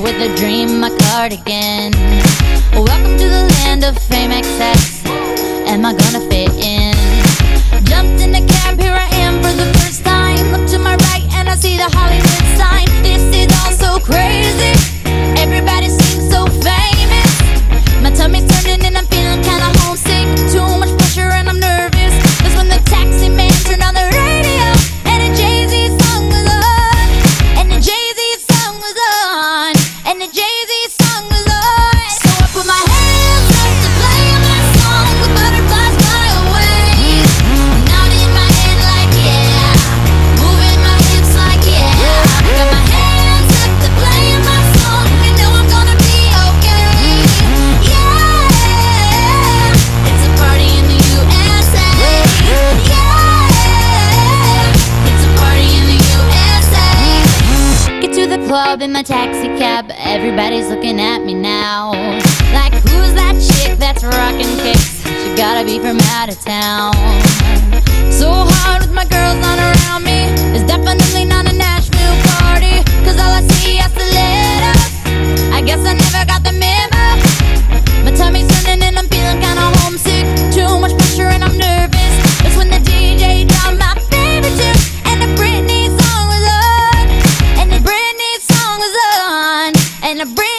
with a dream, my cardigan. Welcome to the land of fame, excess. Am I gonna club in my taxi cab. Everybody's looking at me now. Like, who's that? and a bring